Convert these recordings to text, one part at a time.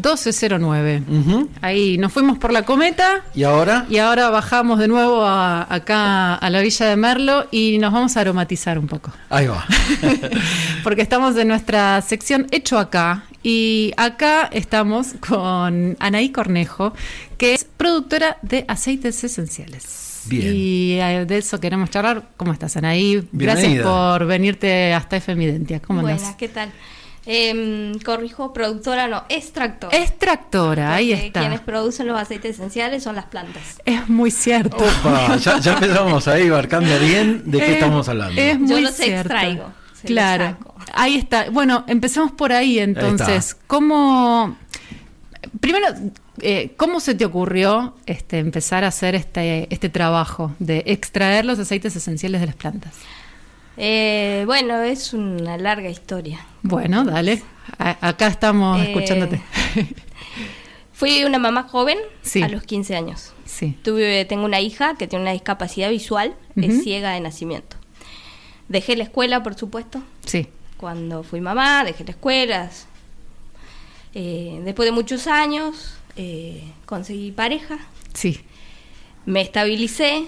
1209. Ujú. Ahí nos fuimos por la cometa ¿Y ahora? y ahora bajamos de nuevo a- acá a la Villa de Merlo y nos vamos a aromatizar un poco. Ahí va. Porque estamos en nuestra sección Hecho Acá. Y acá estamos con Anaí Cornejo, que es productora de aceites esenciales. Bien. Y eh, de eso queremos charlar. ¿Cómo estás, Anaí? Gracias Bienvenida. por venirte hasta FM Identia. ¿Cómo Buenas? ¿qué tal? Em, corrijo, productora no, extractora. Extractora, ahí Porque está. Quienes producen los aceites esenciales son las plantas. Es muy cierto. Opa, ya, ya empezamos ahí marcando bien de qué Es- estamos hablando. Es Yo muy los cierto. extraigo, se los Claro. Ahí está. Bueno, empecemos por ahí entonces. ¿Cómo primero eh, cómo se te ocurrió este empezar a hacer este este trabajo de extraer los aceites esenciales de las plantas? Eh, bueno, es una larga historia. Bueno, dale. A- acá estamos Eh, escuchándote. Fui una mamá joven Sí. a los 15 años. sí. Tuve, tengo una hija que tiene una discapacidad visual, es ciega de nacimiento. Dejé la escuela, por supuesto, Sí. cuando fui mamá, dejé la escuela. Eh, después de muchos años, eh, conseguí pareja, Sí. me estabilicé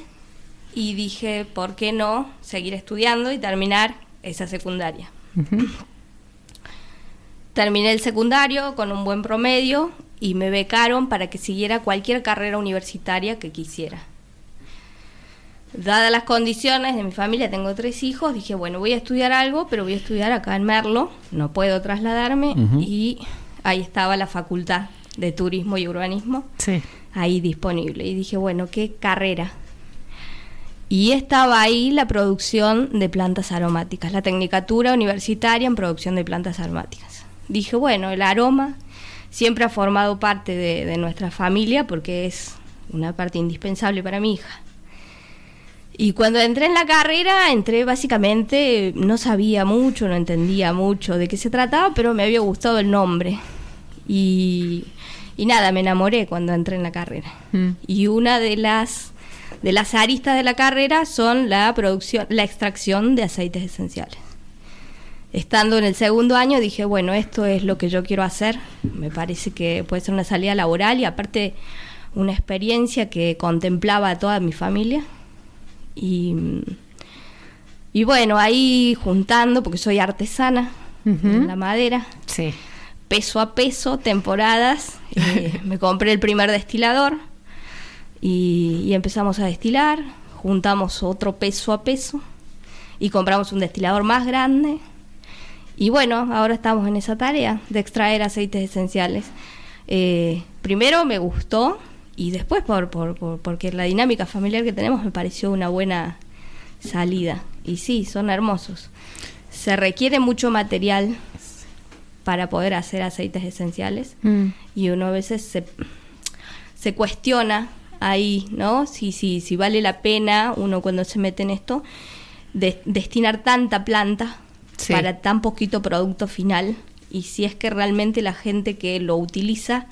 y dije, ¿por qué no seguir estudiando y terminar esa secundaria? Terminé el secundario con un buen promedio y me becaron para que siguiera cualquier carrera universitaria que quisiera. Dadas las condiciones de mi familia, tengo tres hijos, dije, bueno, voy a estudiar algo, pero voy a estudiar acá en Merlo, no puedo trasladarme y ahí estaba la Facultad de Turismo y Urbanismo Sí. ahí disponible. Y dije, bueno, ¿qué carrera? Y estaba ahí la producción de plantas aromáticas, la tecnicatura universitaria en producción de plantas aromáticas. Dije, bueno, el aroma siempre ha formado parte de, de nuestra familia porque es una parte indispensable para mi hija. Y cuando entré en la carrera, entré básicamente, no sabía mucho, no entendía mucho de qué se trataba, pero me había gustado el nombre. Y, y nada, me enamoré cuando entré en la carrera. Mm. Y una de las, de las aristas de la carrera son la producción, la extracción de aceites esenciales. Estando en el segundo año dije, bueno, esto es lo que yo quiero hacer. Me parece que puede ser una salida laboral y aparte una experiencia que contemplaba a toda mi familia. Y, y bueno, ahí juntando, porque soy artesana en la madera, Sí. peso a peso, temporadas, eh, me compré el primer destilador y, y empezamos a destilar, juntamos otro peso a peso y compramos un destilador más grande. Y bueno, ahora estamos en esa tarea de extraer aceites esenciales. Eh, primero me gustó y después por, por- por- porque la dinámica familiar que tenemos me pareció una buena salida. Y sí, son hermosos. Se requiere mucho material para poder hacer aceites esenciales Mm. y uno a veces se, se cuestiona ahí, ¿no? Si, si, si vale la pena uno cuando se mete en esto de- destinar tanta planta Sí. para tan poquito producto final y si es que realmente la gente que lo utiliza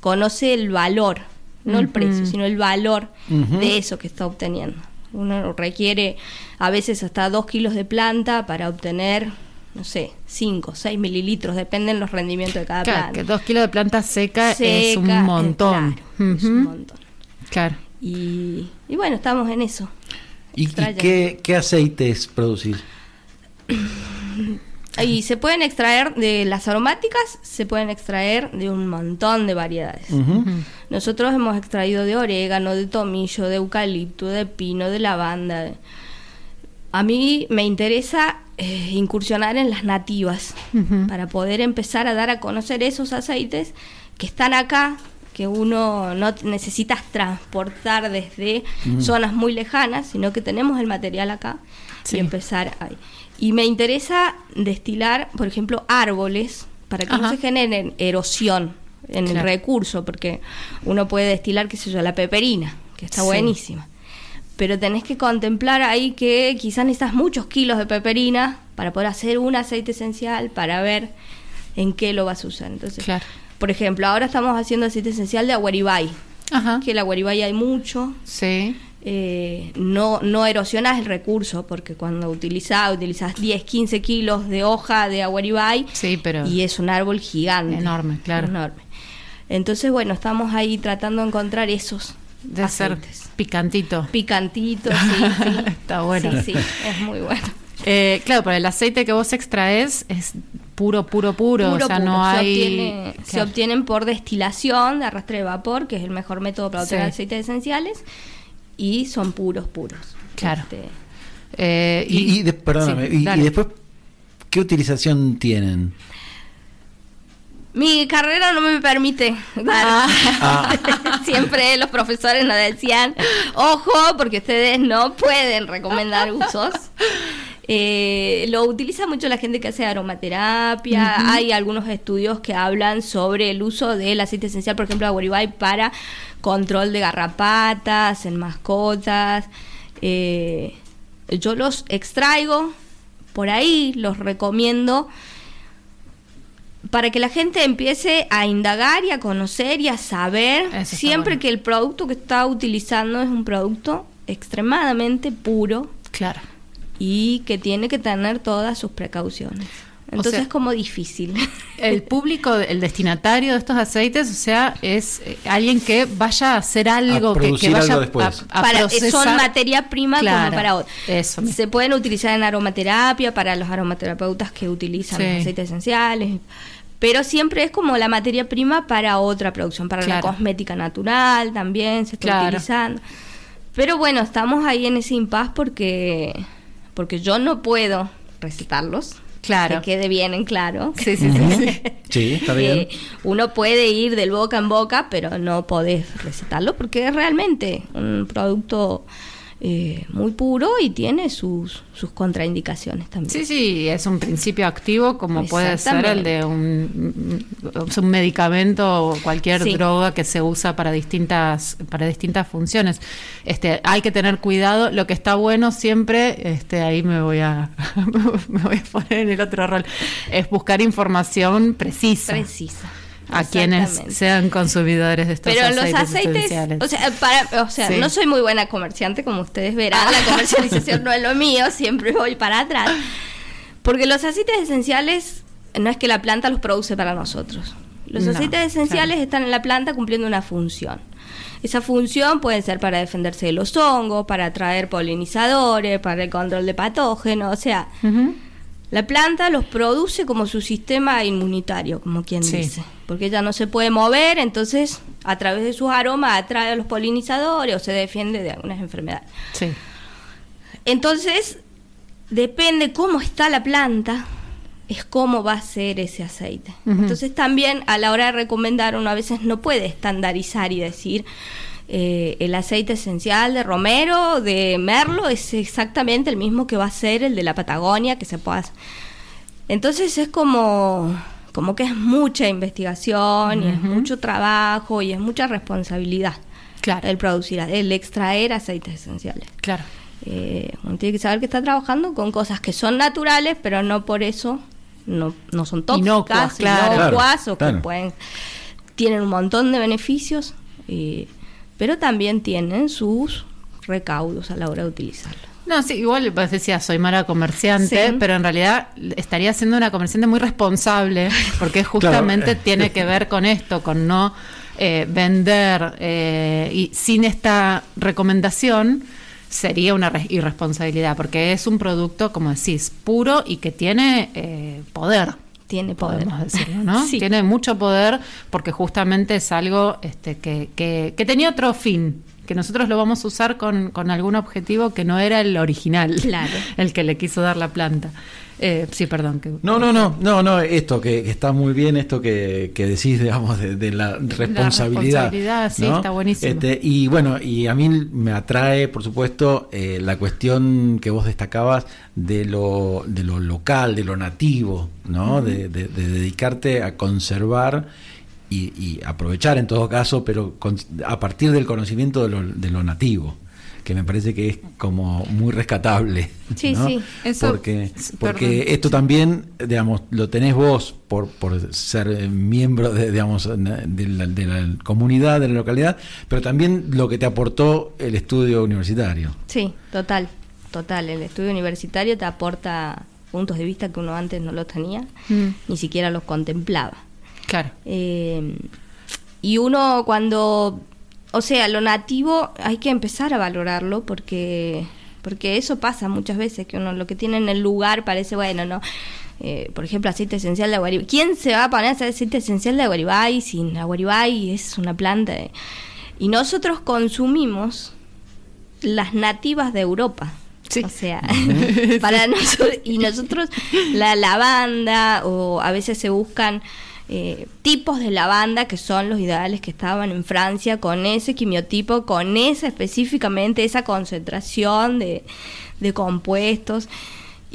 conoce el valor, no el precio, sino el valor de eso que está obteniendo. Uno requiere a veces hasta dos kilos de planta para obtener, no sé, 5, 6 mililitros, dependen los rendimientos de cada Claro, planta. que dos kilos de planta seca, es un eh, montón. claro, es un montón. Claro. Y, y bueno, estamos en eso. ¿Y, qué, qué aceites producir? Y se pueden extraer de las aromáticas, se pueden extraer de un montón de variedades. Nosotros hemos extraído de orégano, de tomillo, de eucalipto, de pino, de lavanda. A mí me interesa eh, incursionar en las nativas para poder empezar a dar a conocer esos aceites que están acá, que uno no necesitas transportar desde zonas muy lejanas, sino que tenemos el material acá Sí. y empezar ahí. Y me interesa destilar, por ejemplo, árboles para que no se generen erosión en el recurso, porque uno puede destilar, qué sé yo, la peperina, que está Sí. buenísima. Pero tenés que contemplar ahí que quizás necesitas muchos kilos de peperina para poder hacer un aceite esencial, para ver en qué lo vas a usar. Entonces, Claro. Por ejemplo, ahora estamos haciendo aceite esencial de aguaribay, Ajá. que el aguaribay hay mucho, Sí. eh, no, no erosionas el recurso, porque cuando utilizás, utilizás 10, 15 kilos de hoja de aguaribay Sí, pero y es un árbol gigante. Enorme, claro. Enorme. Entonces, bueno, estamos ahí tratando de encontrar esos de ser picantito. Picantito, sí, sí. Está bueno. Sí, sí, es muy bueno. Eh, claro, pero el aceite que vos extraes es puro, puro, puro. o sea, no se hay. Se obtienen por destilación de arrastre de vapor, que es el mejor método para obtener aceites esenciales, y son puros, puros. Claro. Este, eh, y, perdóname, y, después, ¿qué utilización tienen? Mi carrera no me permite dar. Ah. Siempre los profesores nos decían, ojo, porque ustedes no pueden recomendar usos. Eh, lo utiliza mucho la gente que hace aromaterapia. Hay algunos estudios que hablan sobre el uso del aceite esencial, por ejemplo, de para control de garrapatas en mascotas. Eh, yo los extraigo por ahí, los recomiendo para que la gente empiece a indagar y a conocer y a saber siempre que el producto que está utilizando es un producto extremadamente puro. Claro. Y que tiene que tener todas sus precauciones. Entonces es como difícil. El público, el destinatario de estos aceites, o sea, es eh, alguien que vaya a hacer algo, que, vaya A, para, Son materia prima como para otros. Se pueden utilizar en aromaterapia para los aromaterapeutas que utilizan los aceites esenciales pero siempre es como la materia prima para otra producción, para la cosmética natural también se está utilizando. Pero bueno, estamos ahí en ese impas porque, porque yo no puedo recetarlos. Claro. Que quede bien en claro. Sí, sí, sí. sí. está bien. Eh, uno puede ir del boca en boca, pero no podés recetarlo porque es realmente un producto eh, muy puro y tiene sus, sus contraindicaciones también. Sí, sí, es un principio activo como puede ser el de un, un medicamento o cualquier droga que se usa para distintas, para distintas funciones. Este, hay que tener cuidado. Lo que está bueno siempre, este, ahí me voy a, me voy a poner en el otro rol, es buscar información precisa. Precisa a quienes sean consumidores de estos Pero aceites los aceites, o sea, para, o sea no soy muy buena comerciante, como ustedes verán, la comercialización no es lo mío, siempre voy para atrás. Porque los aceites esenciales no es que la planta los produce para nosotros. Los aceites esenciales están en la planta cumpliendo una función. Esa función puede ser para defenderse de los hongos, para atraer polinizadores, para el control de patógenos, o sea, la planta los produce como su sistema inmunitario, como quien dice, porque ella no se puede mover, entonces a través de sus aromas atrae a los polinizadores o se defiende de algunas enfermedades. Sí. Entonces, depende cómo está la planta, es cómo va a ser ese aceite. Entonces también a la hora de recomendar uno a veces no puede estandarizar y decir, eh, el aceite esencial de romero, de merlo, es exactamente el mismo que va a ser el de la Patagonia, que se pueda... Entonces es como, como que es mucha investigación y es mucho trabajo y es mucha responsabilidad claro. el producir, el extraer aceites esenciales. Claro. Eh, uno tiene que saber que está trabajando con cosas que son naturales, pero no por eso no, no son tóxicas, inocuas, o que pueden tienen un montón de beneficios. Y, pero también tienen sus recaudos a la hora de utilizarlo. No, sí, igual pues decía, soy mala comerciante, pero en realidad estaría siendo una comerciante muy responsable, porque justamente tiene que ver con esto, con no eh, vender eh, y sin esta recomendación sería una irresponsabilidad, porque es un producto, como decís, puro y que tiene eh, poder tiene poder. Podemos decirlo, ¿no? Tiene mucho poder porque justamente es algo este, que, que, que, tenía otro fin, que nosotros lo vamos a usar con, con algún objetivo que no era el original, claro. el que le quiso dar la planta. Eh, sí, perdón. Que, no, no, no, no, no, esto que, está muy bien, esto que, que decís, digamos, de, la responsabilidad. La responsabilidad, sí, está buenísimo. Este, y bueno, y a mí me atrae, por supuesto, eh, la cuestión que vos destacabas de lo, de lo local, de lo nativo, ¿no? de, dedicarte a conservar y, aprovechar en todo caso, pero a partir del conocimiento de lo, de lo nativo que me parece que es como muy rescatable. Sí, sí, eso. Porque, porque esto también, digamos, lo tenés vos por, por ser miembro de, digamos, de la, comunidad, de la localidad, pero también lo que te aportó el estudio universitario. Sí, total, total. El estudio universitario te aporta puntos de vista que uno antes no los tenía, mm. ni siquiera los contemplaba. Claro. Eh, y uno cuando, o sea, lo nativo hay que empezar a valorarlo porque, porque eso pasa muchas veces, que uno lo que tiene en el lugar parece, bueno, no. Eh, por ejemplo, aceite esencial de aguaribay. ¿Quién se va a poner a hacer aceite esencial de aguaribay sin aguaribay es una planta? De... Y nosotros consumimos las nativas de Europa. O sea, para nosotros, y nosotros la lavanda o a veces se buscan eh, tipos de lavanda que son los ideales que estaban en Francia con ese quimiotipo, con esa específicamente, esa concentración de, de compuestos.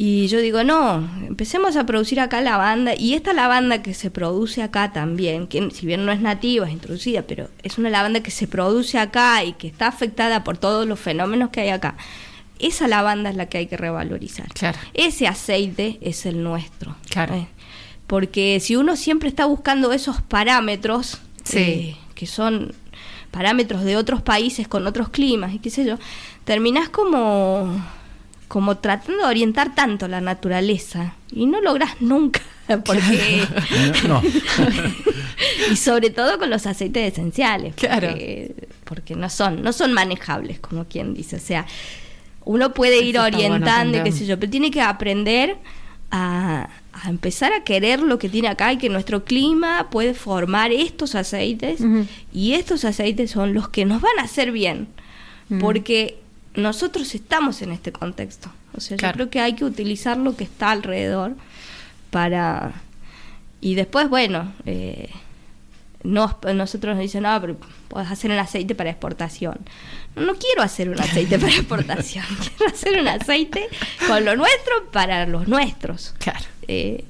Y yo digo, no, empecemos a producir acá lavanda. Y esta lavanda que se produce acá también, que si bien no es nativa, es introducida, pero es una lavanda que se produce acá y que está afectada por todos los fenómenos que hay acá. Esa lavanda es la que hay que revalorizar. Claro. Ese aceite es el nuestro. Claro. ¿eh? Porque si uno siempre está buscando esos parámetros, eh, que son parámetros de otros países con otros climas y qué sé yo, terminás como como tratando de orientar tanto la naturaleza y no logras nunca porque no. y sobre todo con los aceites esenciales claro. porque, no son no son manejables como quien dice. O sea uno puede ir orientando qué sé yo pero tiene que aprender a, a, empezar a querer lo que tiene acá y que nuestro clima puede formar estos aceites y estos aceites son los que nos van a hacer bien porque nosotros estamos en este contexto. O sea, yo creo que hay que utilizar lo que está alrededor para... Y después, bueno, eh, no, nosotros nos dicen, no, pero puedes hacer un aceite para exportación. No, no quiero hacer un aceite para exportación, quiero hacer un aceite con lo nuestro para los nuestros. Claro. Eh,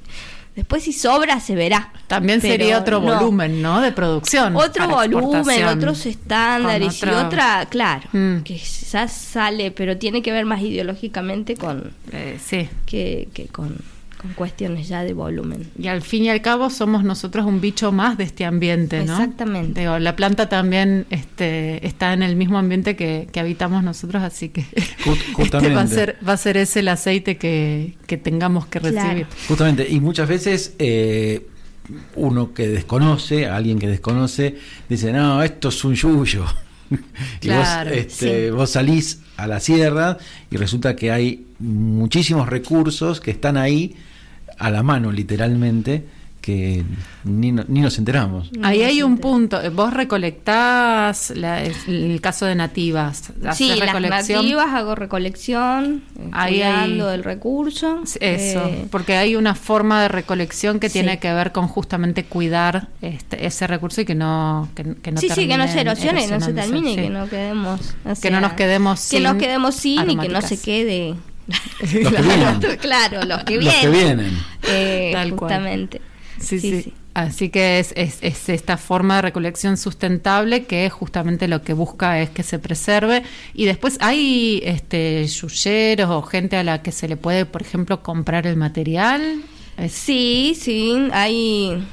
Después si sobra se verá. También sería otro volumen, ¿no? De producción. Otro volumen, otros estándares y otra, claro, mm. que ya sale, pero tiene que ver más ideológicamente con... Eh, sí. Que, que con con cuestiones ya de volumen. Y al fin y al cabo somos nosotros un bicho más de este ambiente, ¿no? Exactamente. la planta también este, está en el mismo ambiente que, habitamos nosotros, así que este va, a ser, va a ser ese el aceite que, tengamos que recibir. Justamente, y muchas veces... Eh, uno que desconoce, alguien que desconoce, dice, no, esto es un yuyo. y vos, este, vos salís a la sierra y resulta que hay muchísimos recursos que están ahí a la mano literalmente que ni, ni nos enteramos. Ahí hay un punto. Vos recolectás el caso de nativas. Sí, las nativas hago recolección, ahí cuidando el recurso. Eso, eh, porque hay una forma de recolección que tiene que ver con justamente cuidar este, ese recurso y que no que, que no Sí, sí, que no se erosione, no se termine, y que no quedemos... que no nos quedemos sin... Que nos quedemos sin y que no se quede claro, los que vienen. Los que vienen. Eh, justamente. Sí, sí, Así que es, es, esta forma de recolección sustentable que justamente lo que busca es que se preserve. Y después hay este yuyeros o gente a la que se le puede, por ejemplo, comprar el material. Sí, sí, hay,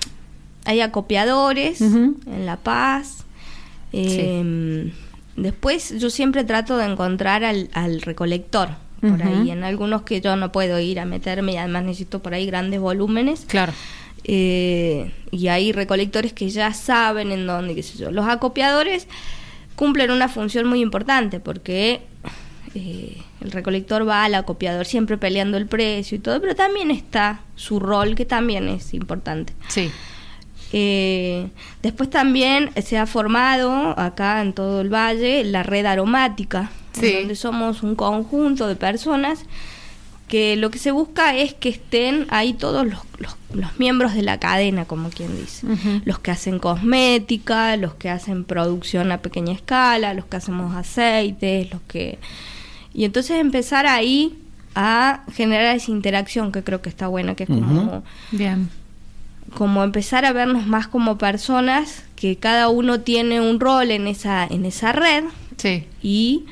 hay acopiadores en La Paz. Em, después yo siempre trato de encontrar al, al recolector por ahí, en algunos que yo no puedo ir a meterme y además necesito por ahí grandes volúmenes. Claro. Eh, y hay recolectores que ya saben en dónde, qué sé yo. Los acopiadores cumplen una función muy importante porque eh, el recolector va al acopiador siempre peleando el precio y todo, pero también está su rol que también es importante. Sí. Eh, después también se ha formado acá en todo el valle la red aromática, donde somos un conjunto de personas que lo que se busca es que estén ahí todos los, los, miembros de la cadena, como quien dice. Los que hacen cosmética, los que hacen producción a pequeña escala, los que hacemos aceites, los que... Y entonces empezar ahí a generar esa interacción que creo que está buena, que es como... Bien como empezar a vernos más como personas que cada uno tiene un rol en esa en esa red sí. y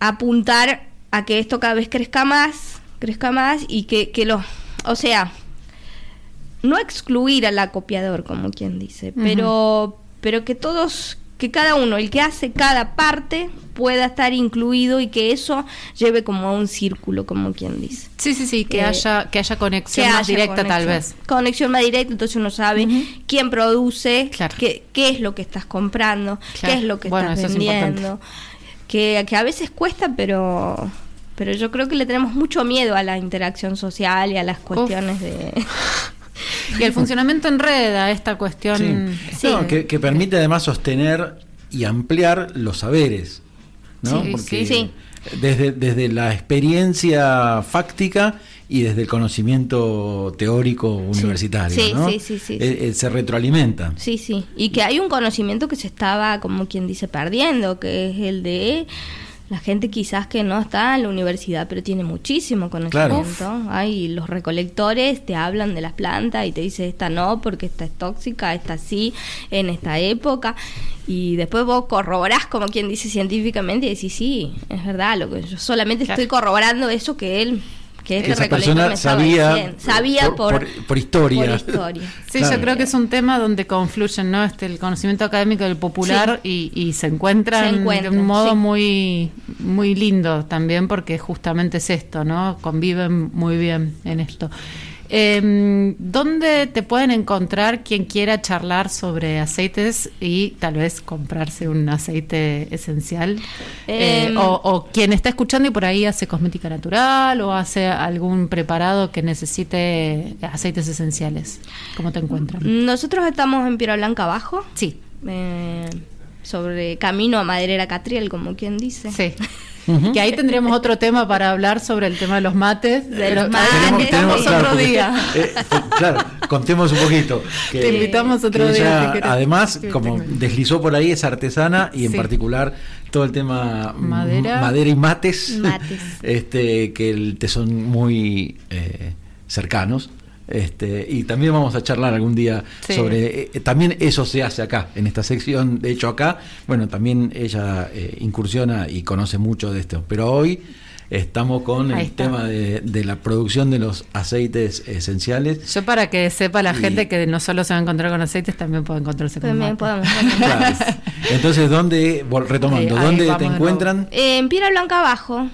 apuntar a que esto cada vez crezca más crezca más y que, que los o sea no excluir al acopiador como quien dice pero pero que todos que cada uno, el que hace cada parte, pueda estar incluido y que eso lleve como a un círculo, como quien dice. Sí, sí, sí, que, eh, haya, que haya conexión más directa tal vez. Conexión más directa, entonces uno sabe quién produce, qué, qué, es lo que estás comprando, qué es lo que estás vendiendo. Que, que a veces cuesta, pero pero yo creo que le tenemos mucho miedo a la interacción social y a las cuestiones de... y el funcionamiento en red, a esta cuestión... que, permite además sostener y ampliar los saberes. ¿no? sí, sí. Desde, desde la experiencia fáctica y desde el conocimiento teórico universitario, sí, sí, sí, eh, eh, se retroalimenta. Sí, sí, y que hay un conocimiento que se estaba, como quien dice, perdiendo, que es el de la gente quizás que no está en la universidad, pero tiene muchísimo conocimiento. Hay los recolectores te hablan de las plantas y te dicen esta no porque esta es tóxica, esta sí en esta época. Y después vos corroborás como quien dice científicamente y decís, sí, es verdad, lo que yo solamente estoy corroborando eso que él que este esa persona sabía, sabía por, por, historia. Sí, yo creo que es un tema donde confluyen ¿no? este, el conocimiento académico del popular y, se encuentran, de un modo muy, muy lindo también porque justamente es esto, ¿no? Conviven muy bien en esto. Eh, ¿Dónde te pueden encontrar quien quiera charlar sobre aceites y tal vez comprarse un aceite esencial? Eh, em. o, quien está escuchando y por ahí hace cosmética natural o hace algún preparado que necesite aceites esenciales. ¿Cómo te encuentran? Nosotros estamos en Piedra Blanca abajo. Sí. Eh, sobre camino a Maderera Catriel, como quien dice. Sí. Que ahí tendríamos otro tema para hablar sobre el tema de los mates. De los mates. Tenemos, otro día. Eh, claro, contemos un poquito. Te invitamos otro día. además, como deslizó por ahí, es artesana y en particular todo el tema madera, madera y mates, este que te son muy eh, cercanos. Este, y también vamos a charlar algún día sobre, eh, también eso se hace acá, en esta sección, de hecho acá, bueno, también ella eh, incursiona y conoce mucho de esto, pero hoy estamos con el tema de, la producción de los aceites esenciales. Yo para que sepa la gente que no solo se va a encontrar con aceites, también puede encontrarse con También podemos. Entonces, ¿dónde, retomando, dónde te encuentran? en Piedra Blanca abajo,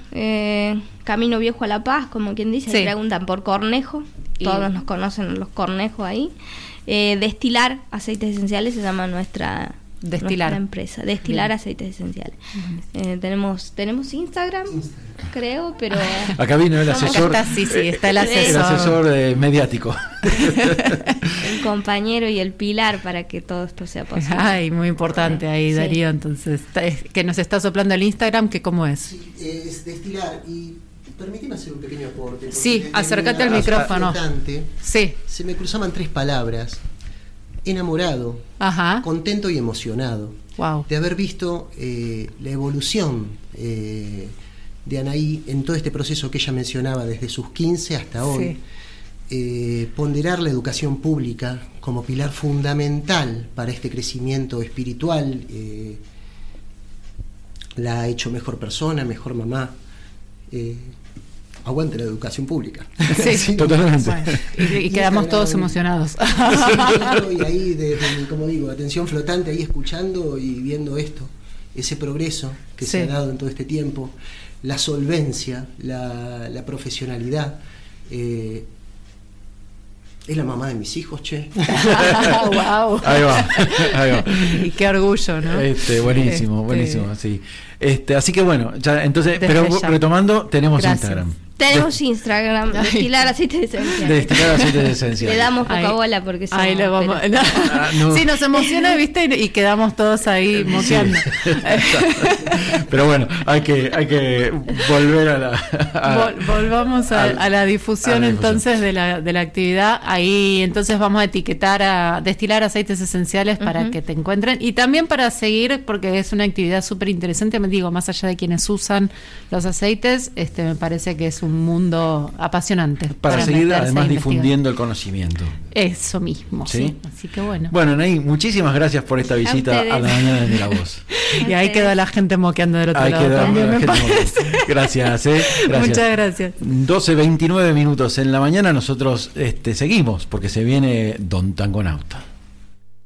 Camino Viejo a La Paz, como quien dice, preguntan por Cornejo todos nos conocen los cornejos ahí. Eh, destilar aceites esenciales se llama nuestra, Destilar. empresa. Destilar aceites esenciales. Eh, tenemos tenemos Instagram, creo, pero... Acá vino el asesor. Está, sí, sí, está el asesor. El asesor mediático. el compañero y el pilar para que todo esto sea posible. Ay, muy importante ahí, Darío. Entonces, que nos está soplando el Instagram, que cómo es. Sí, es destilar y Permíteme hacer un pequeño aporte. Sí, acércate al micrófono. Sí. Se me cruzaban tres palabras. Enamorado, contento y emocionado. Wow. De haber visto eh, la evolución eh, de Anaí en todo este proceso que ella mencionaba desde sus 15 hasta hoy. Eh, ponderar la educación pública como pilar fundamental para este crecimiento espiritual. la ha hecho mejor persona, mejor mamá aguante la educación pública. Sí, totalmente. y, quedamos todos emocionados. y ahí, desde como digo, atención flotante, ahí escuchando y viendo esto, ese progreso que se ha dado en todo este tiempo, la solvencia, la, profesionalidad. Eh, es la mamá de mis hijos, che. wow. Ahí va, ahí va. Y qué orgullo, ¿no? Este, buenísimo, este, buenísimo, sí. Este, así que bueno, ya, entonces, pero retomando, tenemos Instagram. Tenemos Instagram, destilar aceites esenciales. Destilar aceites esenciales. Le damos poca bola porque Ahí le vamos. Ah, sí, nos emociona, ¿viste? Y quedamos todos ahí moqueando. pero bueno, hay que, hay que volver a la. volvamos a, la difusión entonces de la, de la actividad. Ahí entonces vamos a etiquetar a destilar aceites esenciales para que te encuentren y también para seguir, porque es una actividad súper interesante. Digo, más allá de quienes usan los aceites, este me parece que es un mundo apasionante. Para, seguir además difundiendo el conocimiento. Eso mismo, ¿Sí? Así que bueno. Bueno, Nay, muchísimas gracias por esta visita a, la mañana de la voz. y ahí quedó la gente moqueando del otro lado. También, me gracias, ¿eh? gracias. Muchas gracias. 12, 29 minutos en la mañana nosotros este, seguimos porque se viene Don Tangonauta.